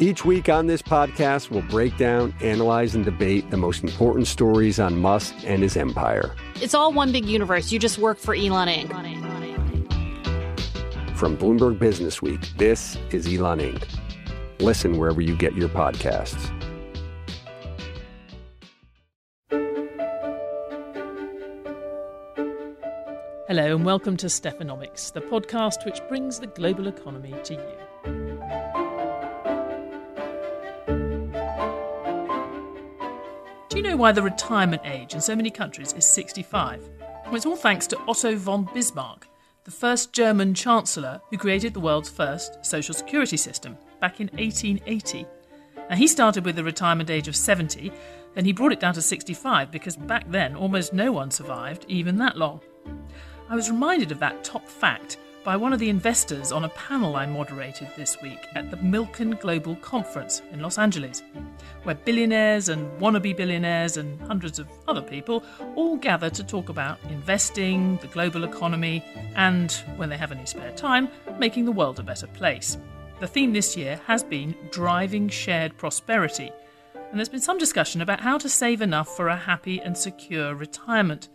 Each week on this podcast, we'll break down, analyze, and debate the most important stories on Musk and his empire. It's all one big universe. You just work for Elon Inc. From Bloomberg Business Week, this is Elon Inc. Listen wherever you get your podcasts. Hello, and welcome to Stephanomics, the podcast which brings the global economy to you. Do you know why the retirement age in so many countries is 65? Well, it's all thanks to Otto von Bismarck, the first German chancellor who created the world's first social security system back in 1880. Now, he started with a retirement age of 70, then he brought it down to 65 because back then almost no one survived even that long. I was reminded of that top fact by one of the investors on a panel I moderated this week at the Milken Global Conference in Los Angeles, where billionaires and wannabe billionaires and hundreds of other people all gather to talk about investing, the global economy, and, when they have any spare time, making the world a better place. The theme this year has been driving shared prosperity, and there's been some discussion about how to save enough for a happy and secure retirement.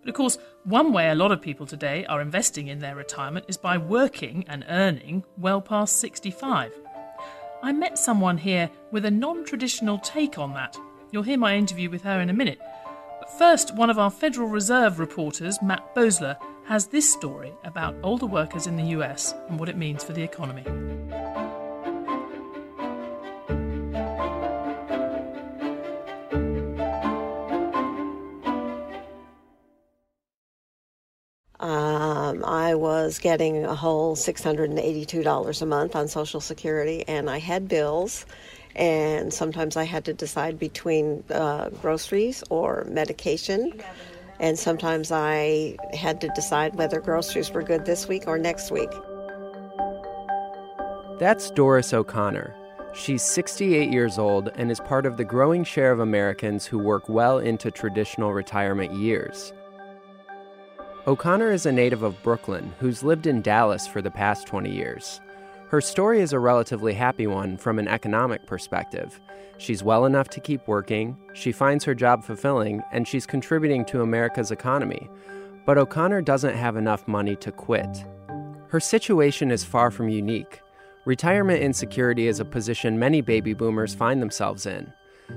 But of course, one way a lot of people today are investing in their retirement is by working and earning well past 65. I met someone here with a non traditional take on that. You'll hear my interview with her in a minute. But first, one of our Federal Reserve reporters, Matt Boesler, has this story about older workers in the US and what it means for the economy. Was getting a whole $682 a month on Social Security, and I had bills, and sometimes I had to decide between uh, groceries or medication, and sometimes I had to decide whether groceries were good this week or next week. That's Doris O'Connor. She's 68 years old and is part of the growing share of Americans who work well into traditional retirement years. O'Connor is a native of Brooklyn who's lived in Dallas for the past 20 years. Her story is a relatively happy one from an economic perspective. She's well enough to keep working, she finds her job fulfilling, and she's contributing to America's economy. But O'Connor doesn't have enough money to quit. Her situation is far from unique. Retirement insecurity is a position many baby boomers find themselves in.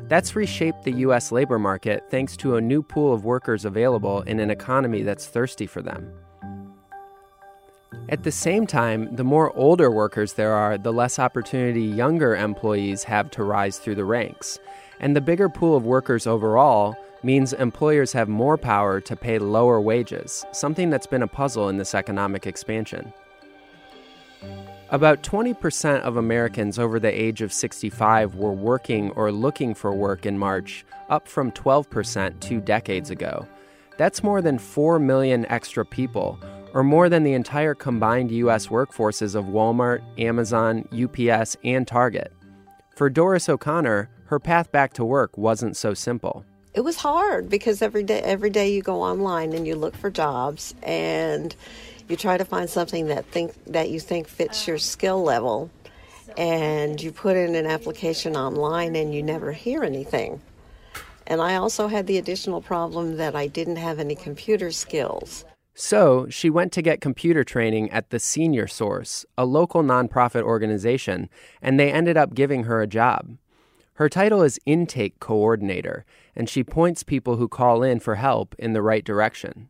That's reshaped the U.S. labor market thanks to a new pool of workers available in an economy that's thirsty for them. At the same time, the more older workers there are, the less opportunity younger employees have to rise through the ranks. And the bigger pool of workers overall means employers have more power to pay lower wages, something that's been a puzzle in this economic expansion. About 20% of Americans over the age of 65 were working or looking for work in March, up from 12% two decades ago. That's more than 4 million extra people, or more than the entire combined U.S. workforces of Walmart, Amazon, UPS, and Target. For Doris O'Connor, her path back to work wasn't so simple. It was hard because every day every day you go online and you look for jobs and you try to find something that think that you think fits your uh-huh. skill level and you put in an application online and you never hear anything. And I also had the additional problem that I didn't have any computer skills. So she went to get computer training at the Senior Source, a local nonprofit organization, and they ended up giving her a job. Her title is Intake Coordinator, and she points people who call in for help in the right direction.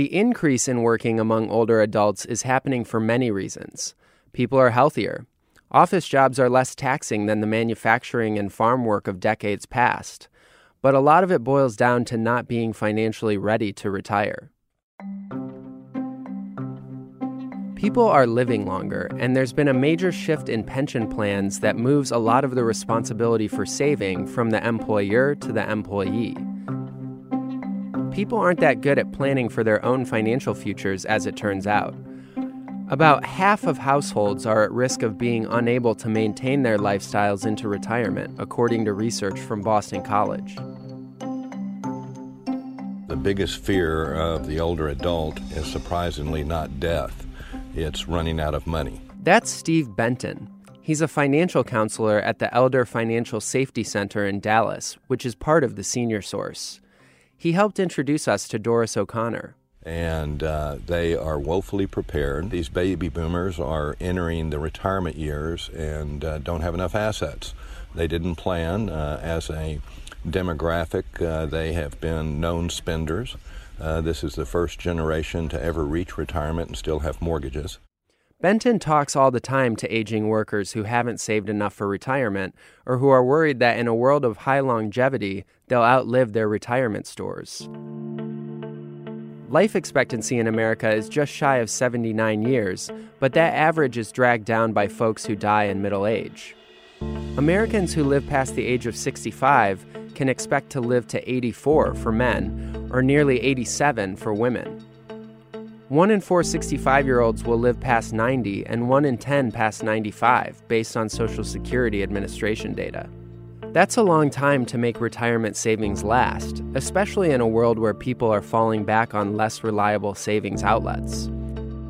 The increase in working among older adults is happening for many reasons. People are healthier. Office jobs are less taxing than the manufacturing and farm work of decades past. But a lot of it boils down to not being financially ready to retire. People are living longer, and there's been a major shift in pension plans that moves a lot of the responsibility for saving from the employer to the employee. People aren't that good at planning for their own financial futures, as it turns out. About half of households are at risk of being unable to maintain their lifestyles into retirement, according to research from Boston College. The biggest fear of the older adult is surprisingly not death, it's running out of money. That's Steve Benton. He's a financial counselor at the Elder Financial Safety Center in Dallas, which is part of the Senior Source. He helped introduce us to Doris O'Connor and uh, they are woefully prepared. These baby boomers are entering the retirement years and uh, don't have enough assets. They didn't plan uh, as a demographic, uh, they have been known spenders. Uh, this is the first generation to ever reach retirement and still have mortgages. Benton talks all the time to aging workers who haven't saved enough for retirement or who are worried that in a world of high longevity, they'll outlive their retirement stores. Life expectancy in America is just shy of 79 years, but that average is dragged down by folks who die in middle age. Americans who live past the age of 65 can expect to live to 84 for men, or nearly 87 for women. One in four 65 year olds will live past 90, and one in 10 past 95, based on Social Security Administration data. That's a long time to make retirement savings last, especially in a world where people are falling back on less reliable savings outlets.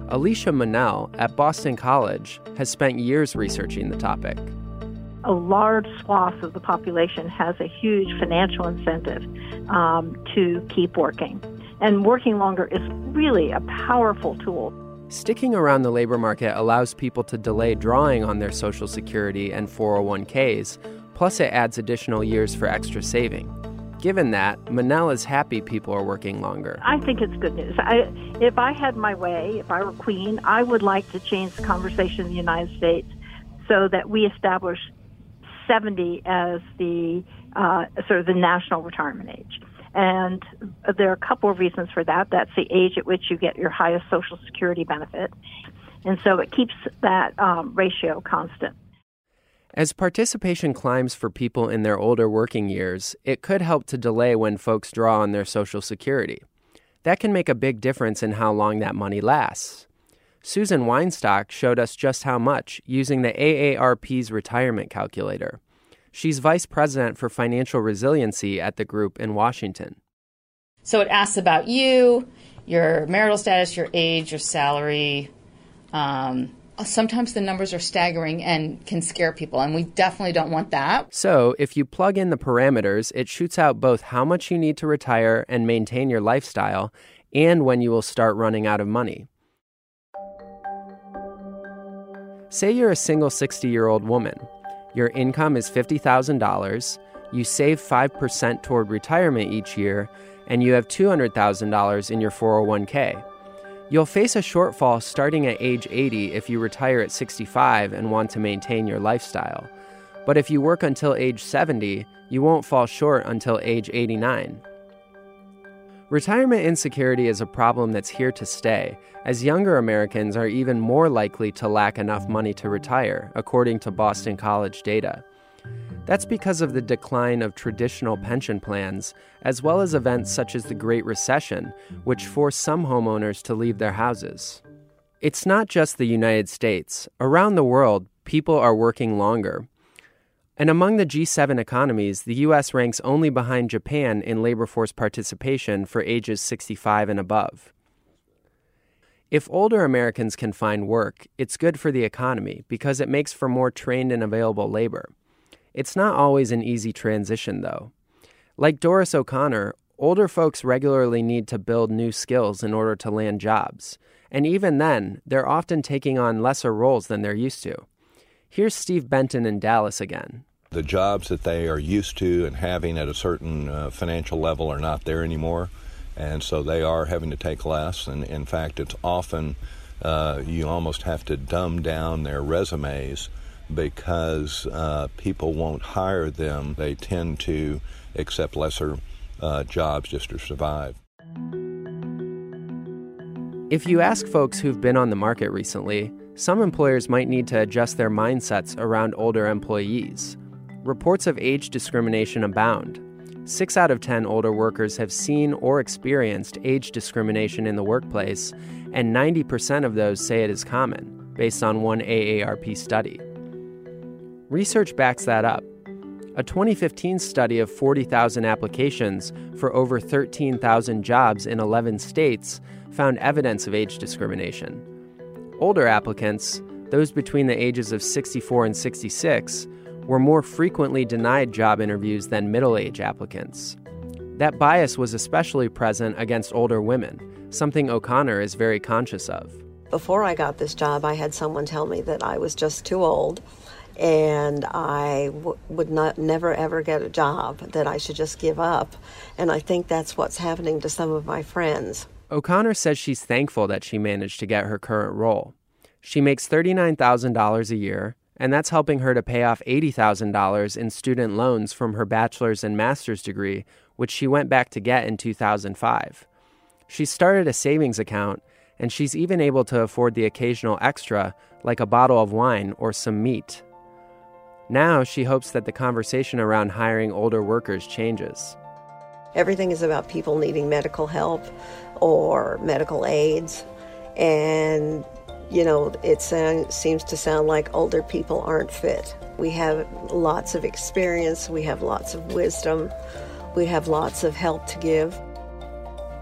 Alicia Munnell at Boston College has spent years researching the topic. A large swath of the population has a huge financial incentive um, to keep working. And working longer is really a powerful tool. Sticking around the labor market allows people to delay drawing on their Social Security and 401ks Plus, it adds additional years for extra saving. Given that, Munnell is happy people are working longer. I think it's good news. I, if I had my way, if I were queen, I would like to change the conversation in the United States so that we establish 70 as the uh, sort of the national retirement age. And there are a couple of reasons for that. That's the age at which you get your highest Social Security benefit. And so it keeps that um, ratio constant. As participation climbs for people in their older working years, it could help to delay when folks draw on their Social Security. That can make a big difference in how long that money lasts. Susan Weinstock showed us just how much using the AARP's retirement calculator. She's vice president for financial resiliency at the group in Washington. So it asks about you, your marital status, your age, your salary, um, sometimes the numbers are staggering and can scare people, and we definitely don't want that. So, if you plug in the parameters, it shoots out both how much you need to retire and maintain your lifestyle and when you will start running out of money. Say you're a single 60 year old woman. Your income is $50,000, you save 5% toward retirement each year, and you have $200,000 in your 401k. You'll face a shortfall starting at age 80 if you retire at 65 and want to maintain your lifestyle. But if you work until age 70, you won't fall short until age 89. Retirement insecurity is a problem that's here to stay, as younger Americans are even more likely to lack enough money to retire, according to Boston College data. That's because of the decline of traditional pension plans, as well as events such as the Great Recession, which forced some homeowners to leave their houses. It's not just the United States. Around the world, people are working longer. And among the G7 economies, the U.S. ranks only behind Japan in labor force participation for ages 65 and above. If older Americans can find work, it's good for the economy because it makes for more trained and available labor. It's not always an easy transition, though. Like Doris O'Connor, older folks regularly need to build new skills in order to land jobs. And even then, they're often taking on lesser roles than they're used to. Here's Steve Benton in Dallas again. The jobs that they are used to and having at a certain uh, financial level are not there anymore, and so they are having to take less. And in fact, it's often uh, you almost have to dumb down their resumes because uh, people won't hire them. They tend to accept lesser uh, jobs just to survive. If you ask folks who've been on the market recently, some employers might need to adjust their mindsets around older employees. Reports of age discrimination abound. Six out of 10 older workers have seen or experienced age discrimination in the workplace, and 90% of those say it is common, based on one AARP study. Research backs that up. A 2015 study of 40,000 applications for over 13,000 jobs in 11 states found evidence of age discrimination. Older applicants, those between the ages of 64 and 66, were more frequently denied job interviews than middle age applicants. That bias was especially present against older women, something O'Connor is very conscious of. Before I got this job, I had someone tell me that I was just too old and I w- would not never ever get a job, that I should just give up. And I think that's what's happening to some of my friends. O'Connor says she's thankful that she managed to get her current role. She makes $39,000 a year, and that's helping her to pay off $80,000 in student loans from her bachelor's and master's degree, which she went back to get in 2005. She started a savings account, and she's even able to afford the occasional extra, like a bottle of wine or some meat. Now she hopes that the conversation around hiring older workers changes. Everything is about people needing medical help or medical aids, and you know, it sound, seems to sound like older people aren't fit. We have lots of experience, we have lots of wisdom, we have lots of help to give.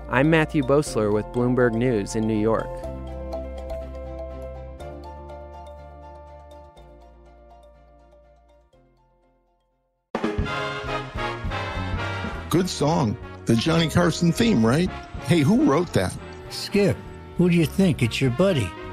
I'm Matthew Boesler with Bloomberg News in New York. Good song. The Johnny Carson theme, right? Hey, who wrote that? Skip. Who do you think? It's your buddy.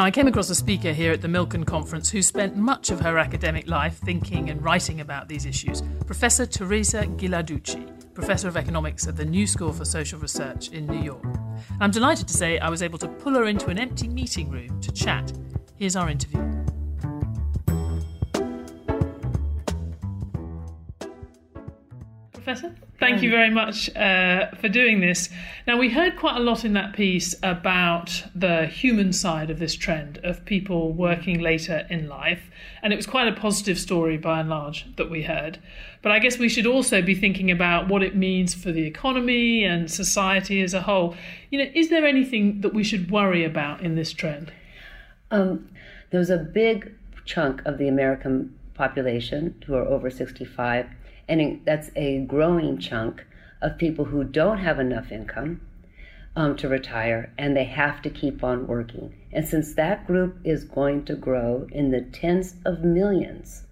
Now, I came across a speaker here at the Milken Conference who spent much of her academic life thinking and writing about these issues Professor Teresa Ghilarducci, Professor of Economics at the New School for Social Research in New York. I'm delighted to say I was able to pull her into an empty meeting room to chat. Here's our interview. Professor, thank you very much uh, for doing this. Now, we heard quite a lot in that piece about the human side of this trend of people working later in life, and it was quite a positive story by and large that we heard. But I guess we should also be thinking about what it means for the economy and society as a whole. You know, is there anything that we should worry about in this trend? Um, there's a big chunk of the American population who are over 65 and that's a growing chunk of people who don't have enough income um, to retire and they have to keep on working. And since that group is going to grow in the tens of millions,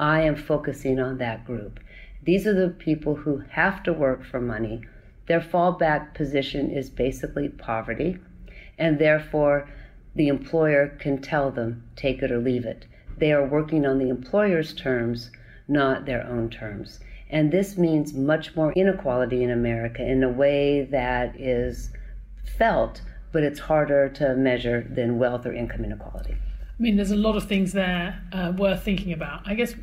I am focusing on that group. These are the people who have to work for money. Their fallback position is basically poverty, and therefore the employer can tell them take it or leave it. They are working on the employer's terms not their own terms. And this means much more inequality in America in a way that is felt, but it's harder to measure than wealth or income inequality. I mean, there's a lot of things there uh, worth thinking about. I guess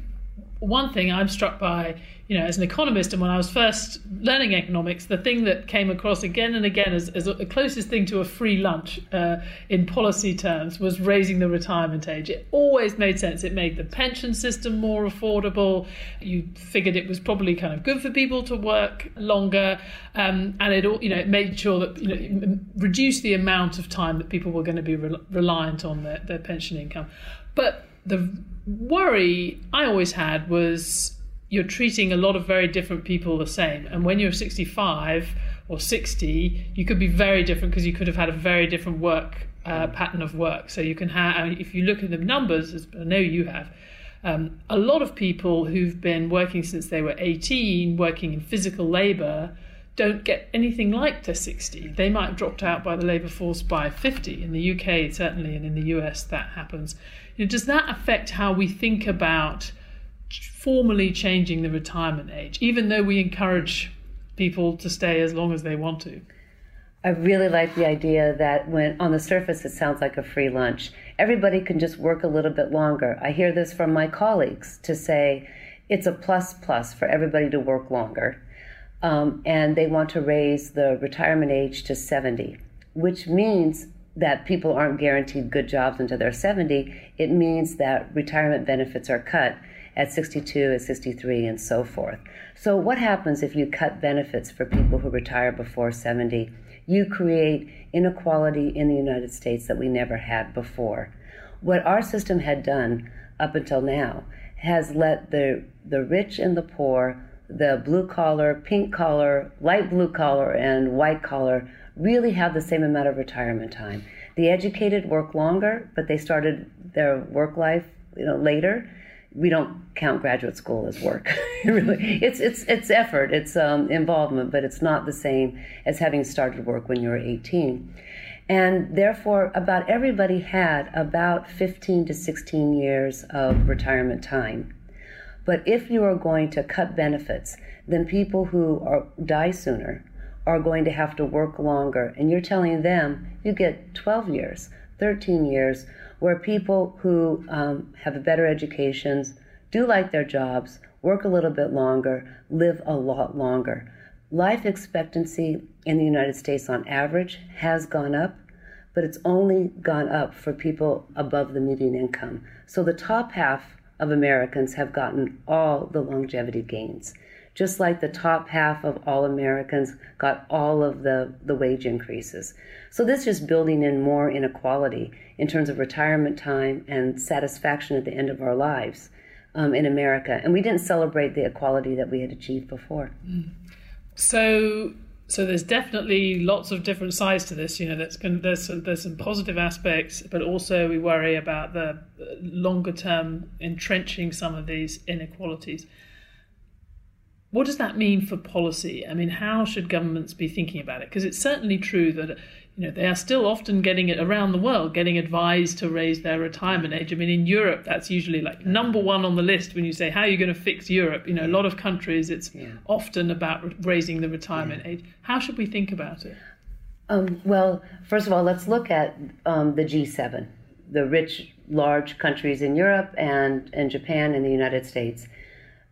one thing I'm struck by, you know, as an economist, and when I was first learning economics, the thing that came across again and again as, as the closest thing to a free lunch uh, in policy terms was raising the retirement age. It always made sense. It made the pension system more affordable. You figured it was probably kind of good for people to work longer, um, and it all, you know it made sure that you know reduced the amount of time that people were going to be re- reliant on their, their pension income. But the worry I always had was you're treating a lot of very different people the same. And when you're 65 or 60, you could be very different because you could have had a very different work uh, pattern of work. So you can have, if you look at the numbers, as I know you have, um, a lot of people who've been working since they were 18, working in physical labour, don't get anything like to 60. They might have dropped out by the labour force by 50. In the UK, certainly, and in the US, that happens. You know, does that affect how we think about formally changing the retirement age, even though we encourage people to stay as long as they want to? I really like the idea that when on the surface it sounds like a free lunch, everybody can just work a little bit longer. I hear this from my colleagues to say it's a plus plus for everybody to work longer. Um, and they want to raise the retirement age to 70, which means that people aren't guaranteed good jobs until they're 70. It means that retirement benefits are cut at 62, at 63, and so forth. So, what happens if you cut benefits for people who retire before 70? You create inequality in the United States that we never had before. What our system had done up until now has let the, the rich and the poor, the blue collar, pink collar, light blue collar, and white collar really have the same amount of retirement time. The educated work longer, but they started their work life you know, later we don't count graduate school as work. really, it's it's it's effort, it's um, involvement, but it's not the same as having started work when you were 18. And therefore, about everybody had about 15 to 16 years of retirement time. But if you are going to cut benefits, then people who are, die sooner are going to have to work longer. And you're telling them you get 12 years, 13 years where people who um, have better educations, do like their jobs, work a little bit longer, live a lot longer. Life expectancy in the United States on average has gone up, but it's only gone up for people above the median income. So the top half of Americans have gotten all the longevity gains just like the top half of all Americans got all of the, the wage increases. So this is building in more inequality in terms of retirement time and satisfaction at the end of our lives um, in America. And we didn't celebrate the equality that we had achieved before. So so there's definitely lots of different sides to this. You know, that's there's some, there's some positive aspects, but also we worry about the longer term entrenching some of these inequalities. What does that mean for policy? I mean, how should governments be thinking about it? Because it's certainly true that you know they are still often getting it around the world, getting advised to raise their retirement age. I mean, in Europe, that's usually like number one on the list when you say how are you going to fix Europe. You know, a lot of countries, it's yeah. often about raising the retirement yeah. age. How should we think about it? Um, well, first of all, let's look at um, the G7, the rich, large countries in Europe and, and Japan and the United States.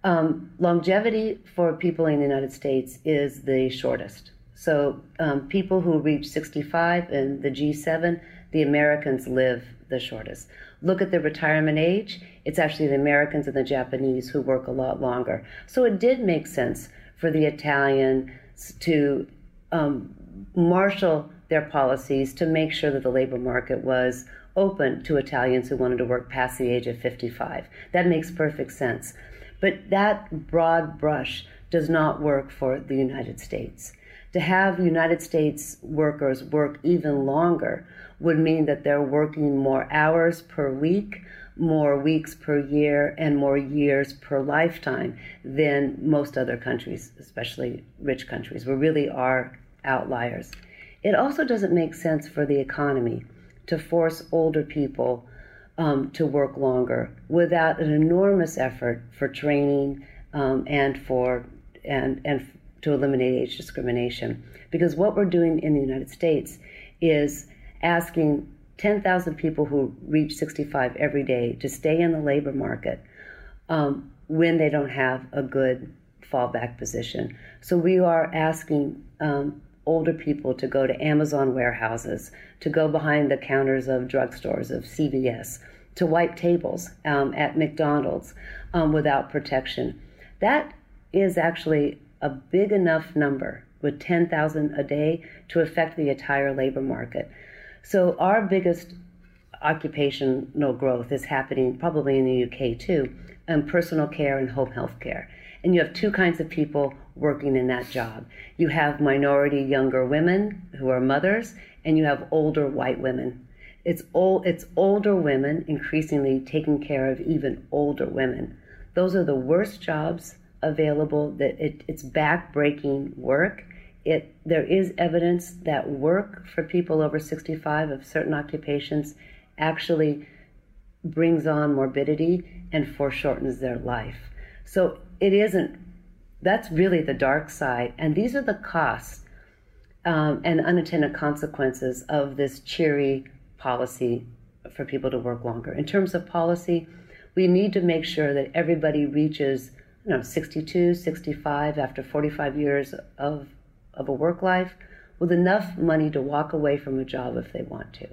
Um, longevity for people in the United States is the shortest. So, um, people who reach 65 in the G7, the Americans live the shortest. Look at the retirement age, it's actually the Americans and the Japanese who work a lot longer. So, it did make sense for the Italians to um, marshal their policies to make sure that the labor market was open to Italians who wanted to work past the age of 55. That makes perfect sense. But that broad brush does not work for the United States. To have United States workers work even longer would mean that they're working more hours per week, more weeks per year, and more years per lifetime than most other countries, especially rich countries. We really are outliers. It also doesn't make sense for the economy to force older people um, to work longer without an enormous effort for training um, and for and and to eliminate age discrimination. Because what we're doing in the United States is asking 10,000 people who reach 65 every day to stay in the labor market um, when they don't have a good fallback position. So we are asking um, older people to go to Amazon warehouses, to go behind the counters of drugstores, of CVS, to wipe tables um, at McDonald's um, without protection. That is actually a big enough number with 10,000 a day to affect the entire labor market. So our biggest occupational growth is happening probably in the UK too, and personal care and home health care. And you have two kinds of people working in that job. You have minority younger women who are mothers, and you have older white women. It's old, it's older women increasingly taking care of even older women. Those are the worst jobs available. That it, it's back-breaking work. It there is evidence that work for people over 65 of certain occupations actually brings on morbidity and foreshortens their life. So it isn't, that's really the dark side. And these are the costs um, and unintended consequences of this cheery policy for people to work longer. In terms of policy, we need to make sure that everybody reaches you know 62 65 after 45 years of, of a work life with enough money to walk away from a job if they want to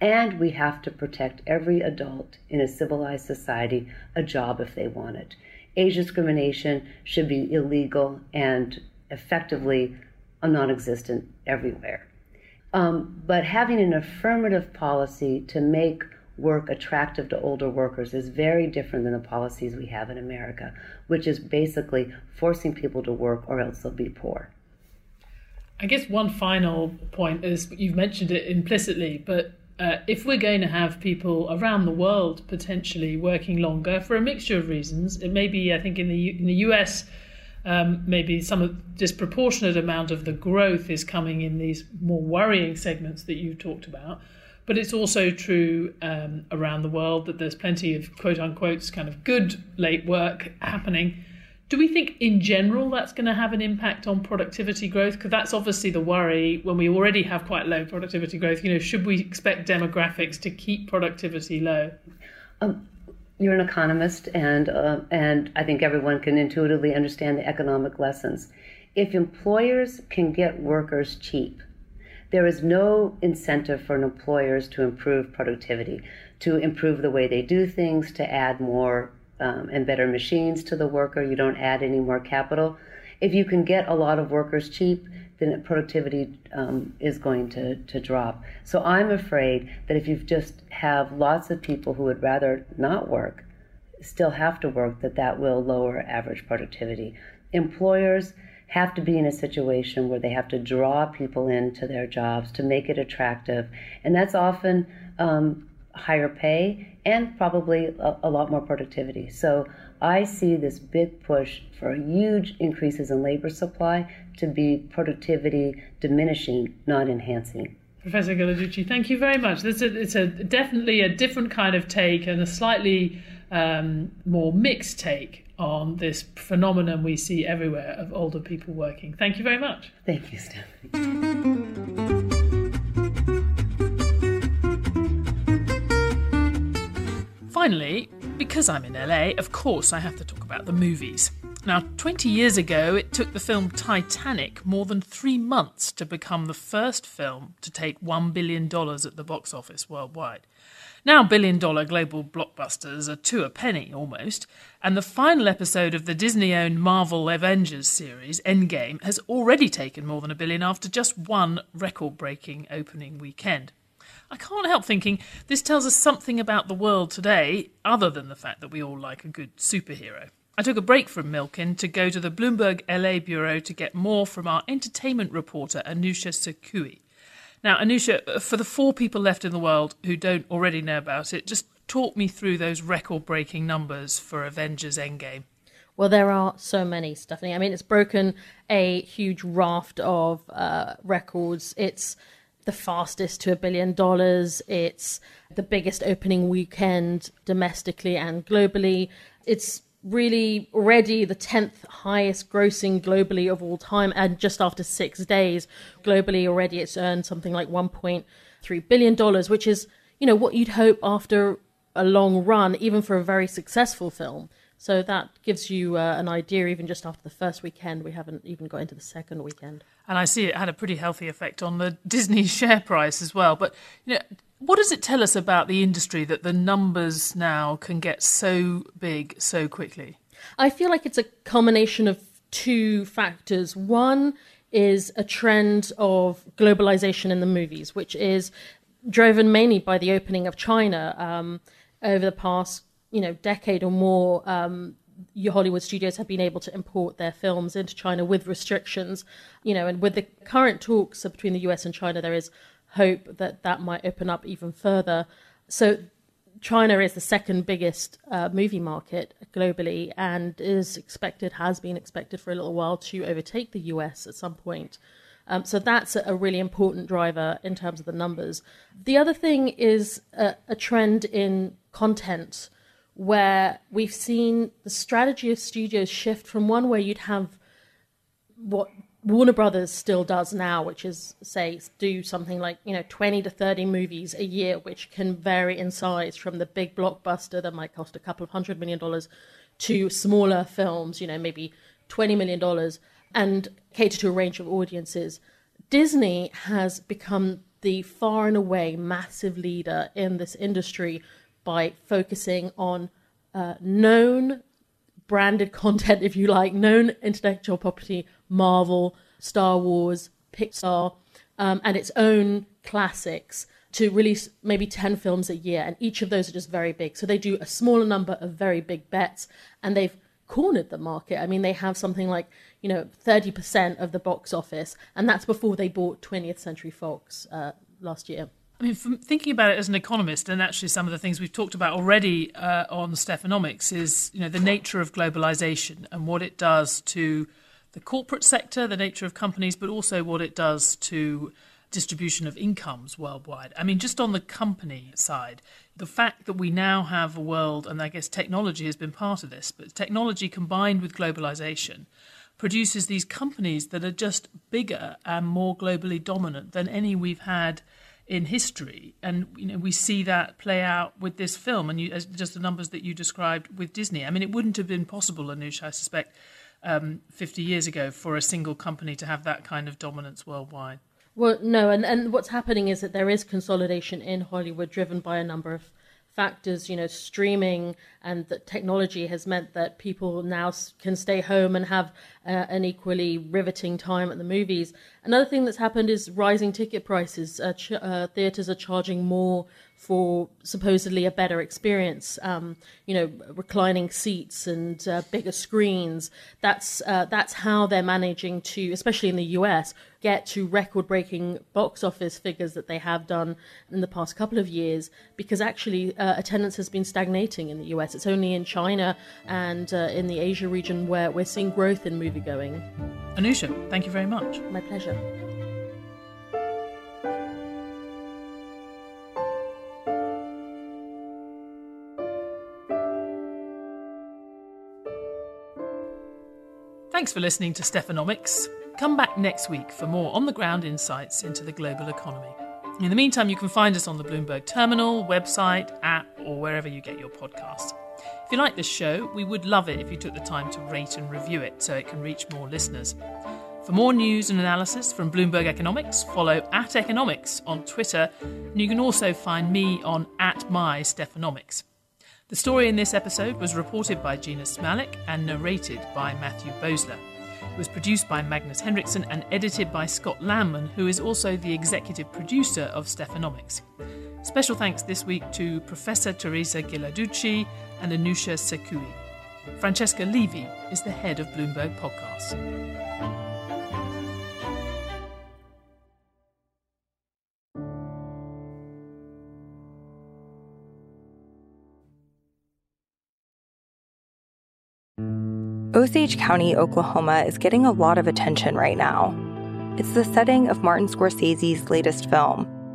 and we have to protect every adult in a civilized society a job if they want it. Age discrimination should be illegal and effectively non existent everywhere. Um, but having an affirmative policy to make work attractive to older workers is very different than the policies we have in America, which is basically forcing people to work or else they'll be poor. I guess one final point is you've mentioned it implicitly, but uh, if we're going to have people around the world potentially working longer for a mixture of reasons, it may be, I think, in the U- in the US, um, maybe some disproportionate amount of the growth is coming in these more worrying segments that you've talked about. But it's also true um, around the world that there's plenty of quote unquote kind of good late work happening. Do we think in general that's going to have an impact on productivity growth? Because that's obviously the worry when we already have quite low productivity growth. You know, should we expect demographics to keep productivity low? Um, you're an economist, and uh, and I think everyone can intuitively understand the economic lessons. If employers can get workers cheap, there is no incentive for employers to improve productivity, to improve the way they do things, to add more um, and better machines to the worker. You don't add any more capital. If you can get a lot of workers cheap, then productivity um, is going to, to drop. So I'm afraid that if you just have lots of people who would rather not work, still have to work, that that will lower average productivity. Employers have to be in a situation where they have to draw people into their jobs to make it attractive, and that's often um, higher pay and probably a, a, lot more productivity. So I see this big push for huge increases in labor supply to be productivity diminishing, not enhancing. Professor Ghilarducci, thank you very much. It's a, it's a definitely a different kind of take and a slightly um, more mixed take on this phenomenon we see everywhere of older people working. Thank you very much. Thank you, Stephanie. Finally, because I'm in LA, of course I have to talk about the movies. Now, 20 years ago, it took the film Titanic more than three months to become the first film to take $1 billion at the box office worldwide. Now, billion dollar global blockbusters are two a penny almost, and the final episode of the Disney owned Marvel Avengers series, Endgame, has already taken more than a billion after just one record breaking opening weekend. I can't help thinking this tells us something about the world today, other than the fact that we all like a good superhero. I took a break from Milken to go to the Bloomberg LA bureau to get more from our entertainment reporter, Anousha Sakoui. Now, Anousha, for the four people left in the world who don't already know about it, just talk me through those record breaking numbers for Avengers Endgame. Well, there are so many, Stephanie. I mean, it's broken a huge raft of uh, records. It's the fastest to a billion dollars. It's the biggest opening weekend domestically and globally. It's really already the 10th highest grossing globally of all time. And just after six days, globally already it's earned something like $1.3 billion, which is, you know, what you'd hope after a long run, even for a very successful film. So that gives you uh, an idea, even just after the first weekend. We haven't even got into the second weekend. And I see it had a pretty healthy effect on the Disney share price as well. But you know, what does it tell us about the industry that the numbers now can get so big so quickly? I feel like it's a combination of two factors. One is a trend of globalization in the movies, which is driven mainly by the opening of China um, over the past, you know, decade or more. Um, Hollywood studios have been able to import their films into China with restrictions, you know, and with the current talks between the US and China, there is hope that that might open up even further. So China is the second biggest uh, movie market globally and is expected, has been expected for a little while to overtake the US at some point. Um, so that's a really important driver in terms of the numbers. The other thing is a, a trend in content where we've seen the strategy of studios shift from one where you'd have what Warner Brothers still does now, which is say do something like you know twenty to thirty movies a year, which can vary in size from the big blockbuster that might cost a couple of hundred million dollars to smaller films, you know maybe twenty million dollars, and cater to a range of audiences. Disney has become the far and away massive leader in this industry by focusing on uh, known branded content, if you like, known intellectual property, Marvel, Star Wars, Pixar, um, and its own classics to release maybe 10 films a year. And each of those are just very big. So they do a smaller number of very big bets and they've cornered the market. I mean, they have something like, you know, 30% of the box office. And that's before they bought 20th Century Fox uh, last year. I mean, from thinking about it as an economist, and actually some of the things we've talked about already uh, on Stephanomics is, you know, the nature of globalization and what it does to the corporate sector, the nature of companies, but also what it does to distribution of incomes worldwide. I mean, just on the company side, the fact that we now have a world, and I guess technology has been part of this, but technology combined with globalization produces these companies that are just bigger and more globally dominant than any we've had in history, and you know we see that play out with this film, and you, just the numbers that you described with Disney. I mean, it wouldn't have been possible, Anoush, I suspect, um, 50 years ago for a single company to have that kind of dominance worldwide. Well, no, and, and what's happening is that there is consolidation in Hollywood driven by a number of factors, you know, streaming and that technology has meant that people now can stay home and have uh, an equally riveting time at the movies. Another thing that's happened is rising ticket prices. Uh, ch- uh, theaters are charging more for supposedly a better experience. Um, you know, reclining seats and uh, bigger screens. That's uh, that's how they're managing to, especially in the US, get to record-breaking box office figures that they have done in the past couple of years. Because actually, uh, attendance has been stagnating in the US. It's only in China and in the Asia region where we're seeing growth in moviegoing. Anousha, thank you very much. My pleasure. Thanks for listening to Stephanomics. Come back next week for more on the ground insights into the global economy. In the meantime, you can find us on the Bloomberg Terminal, website, app, or wherever you get your podcasts. If you like this show, we would love it if you took the time to rate and review it so it can reach more listeners. For more news and analysis from Bloomberg Economics, follow at Economics on Twitter, and you can also find me on at my Stephanomics. The story in this episode was reported by Jeanna Smialek and narrated by Matthew Boesler. It was produced by Magnus Henriksson and edited by Scott Lanman, who is also the executive producer of Stephanomics. Special thanks this week to Professor Teresa Ghilarducci and Anousha Sakoui. Francesca Levy is the head of Bloomberg Podcasts. Osage County, Oklahoma is getting a lot of attention right now. It's the setting of Martin Scorsese's latest film,